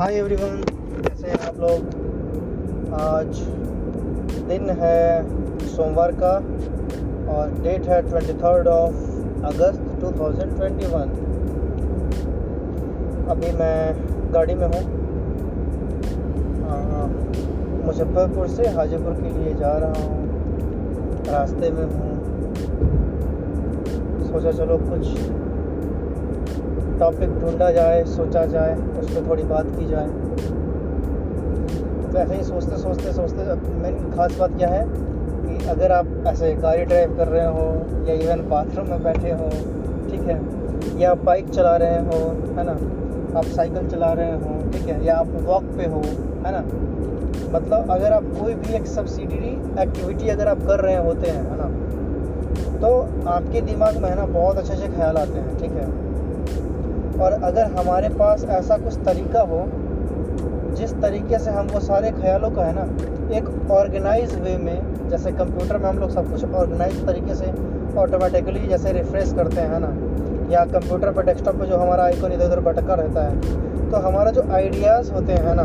Hi everyone कैसे हैं आप लोग? आज दिन है सोमवार का और डेट है ट्वेंटी थर्ड ऑफ़ अगस्त 2021 अभी मैं गाड़ी में हूँ। मुजफ्फरपुर से हाजीपुर के लिए जा रहा हूँ। रास्ते में हूँ। सोचा चलो कुछ टॉपिक ढूंढा जाए, सोचा जाए उस पर थोड़ी बात की जाए। तो ऐसे ही सोचते सोचते सोचते मेन खास बात क्या है कि अगर आप ऐसे गाड़ी ड्राइव कर रहे हो या इवन बाथरूम में बैठे हो, ठीक है, या आप बाइक चला रहे हो, है ना, आप साइकिल चला रहे हो, ठीक है, या आप वॉक पे हो, है ना मतलब अगर आप कोई भी एक सब्सिडरी एक्टिविटी अगर आप कर रहे होते हैं, है ना तो आपके दिमाग में है ना, बहुत अच्छे अच्छे ख्याल आते हैं, ठीक है। और अगर हमारे पास ऐसा कुछ तरीका हो, जिस तरीके से हम वो सारे ख्यालों का, है ना, एक ऑर्गेनाइज वे में, जैसे कंप्यूटर में हम लोग सब कुछ ऑर्गेनाइज तरीके से ऑटोमेटिकली जैसे रिफ्रेश करते हैं ना, या कंप्यूटर पर डेस्कटॉप पे जो हमारा आइकन इधर उधर भटका रहता है तो हमारा जो आइडियाज़ होते हैं ना,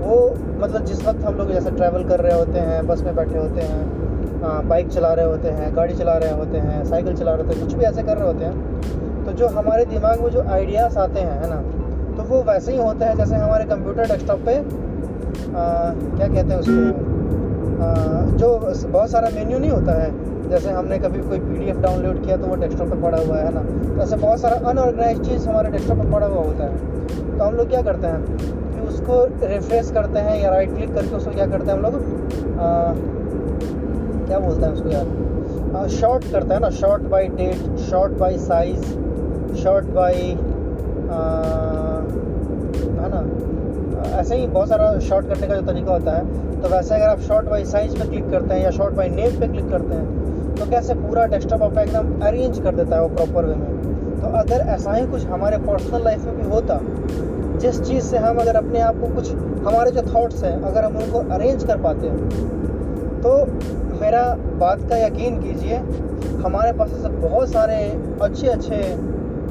वो मतलब जिस वक्त हम लोग जैसे ट्रैवल कर रहे होते हैं, बस में बैठे होते हैं बाइक चला रहे होते हैं, गाड़ी चला रहे होते हैं साइकिल चला रहे होते हैं, कुछ भी ऐसे कर रहे होते हैं तो जो हमारे दिमाग में जो आइडियाज़ आते हैं है ना तो वो वैसे ही होते हैं जैसे हमारे कंप्यूटर डेस्कटॉप पे आ, क्या कहते हैं उसको जो बहुत सारा मेन्यू नहीं होता है जैसे हमने कभी कोई पीडीएफ डाउनलोड किया तो वो डेस्कटॉप पे पड़ा हुआ है ना तो ऐसे बहुत सारा अनऑर्गेनाइज चीज़ हमारे डेस्कटॉप पे पड़ा हुआ होता है। तो हम लोग क्या करते हैं कि उसको रिफ्रेश करते हैं या राइट क्लिक करके उसको क्या करते हैं हम लोग क्या बोलते हैं उसको यार शॉर्ट करते हैं ना sort by date sort by size sort by है ना? ऐसे ही बहुत सारा शॉर्ट करने का जो तरीका होता है तो वैसे अगर आप शॉर्ट बाई साइज़ पे क्लिक करते हैं या शॉर्ट बाई नेम पे क्लिक करते हैं तो कैसे पूरा डेस्कटॉप आपका एकदम अरेंज कर देता है वो प्रॉपर वे में? तो अगर ऐसा ही कुछ हमारे पर्सनल लाइफ में भी होता, जिस चीज़ से हम अगर अपने आप को कुछ, हमारे जो थॉट्स हैं, अगर हम उनको अरेंज कर पाते हैं तो मेरा बात का यकीन कीजिए, हमारे पास ऐसे बहुत सारे अच्छे अच्छे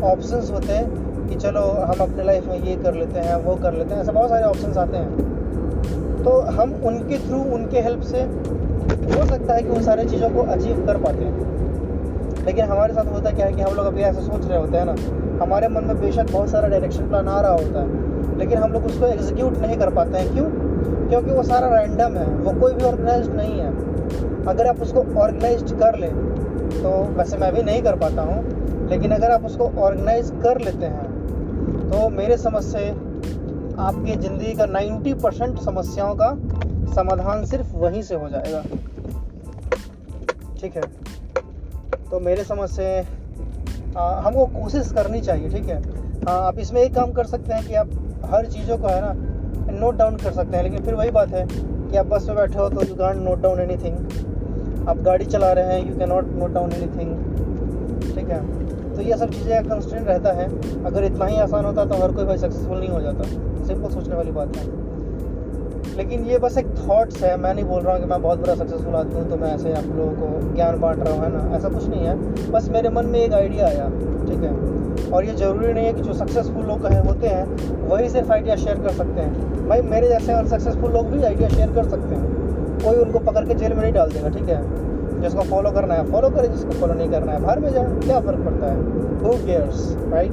ऑप्शंस होते हैं कि चलो हम अपने लाइफ में ये कर लेते हैं, वो कर लेते हैं, ऐसे बहुत सारे ऑप्शंस आते हैं। तो हम उनके थ्रू उनके हेल्प से हो सकता है कि उन सारी चीज़ों को अचीव कर पाते हैं। लेकिन हमारे साथ होता क्या है कि हम लोग अभी ऐसे सोच रहे होते हैं ना, हमारे मन में बेशक बहुत सारा डायरेक्शन प्लान आ रहा होता है, लेकिन हम लोग उसको एग्जीक्यूट नहीं कर पाते हैं। क्यों? क्योंकि वो सारा रैंडम है, वो कोई भी ऑर्गेनाइज नहीं है। अगर आप उसको ऑर्गेनाइज कर लें तो वैसे मैं भी नहीं कर पाता हूँ लेकिन अगर आप उसको ऑर्गेनाइज कर लेते हैं तो मेरे समझ से आपकी ज़िंदगी का 90 परसेंट समस्याओं का समाधान सिर्फ़ वहीं से हो जाएगा। ठीक है? तो मेरे समझ से आ, हमको कोशिश करनी चाहिए ठीक है? आ, आप इसमें एक काम कर सकते हैं कि आप हर चीज़ों को है ना नोट डाउन कर सकते हैं लेकिन फिर वही बात है कि आप बस में बैठे हो तो you can note down anything आप गाड़ी चला रहे हैं you can not note down anything ठीक है? तो ये सब चीज़ें कंस्टेंट रहता है। अगर इतना ही आसान होता तो हर कोई भाई सक्सेसफुल नहीं हो जाता। सिंपल सोचने वाली बात है। लेकिन ये बस एक थॉट्स है। मैं नहीं बोल रहा हूँ कि मैं बहुत बड़ा सक्सेसफुल आदमी हूँ तो मैं ऐसे आप लोगों को ज्ञान बांट रहा हूँ, है ना? ऐसा कुछ नहीं है। बस मेरे मन में एक आइडिया आया, ठीक है? और ये ज़रूरी नहीं है कि जो सक्सेसफुल लोग हैं, होते हैं, वही सिर्फ़ आइडिया शेयर कर सकते हैं। भाई, मेरे जैसे अनसक्सेसफुल लोग भी आइडिया शेयर कर सकते हैं। कोई उनको पकड़ के जेल में नहीं डाल देगा, ठीक है? जिसको फॉलो करना है फॉलो करे, जिसको फॉलो नहीं करना है, बाहर में जाए, क्या फ़र्क पड़ता है? Who cares right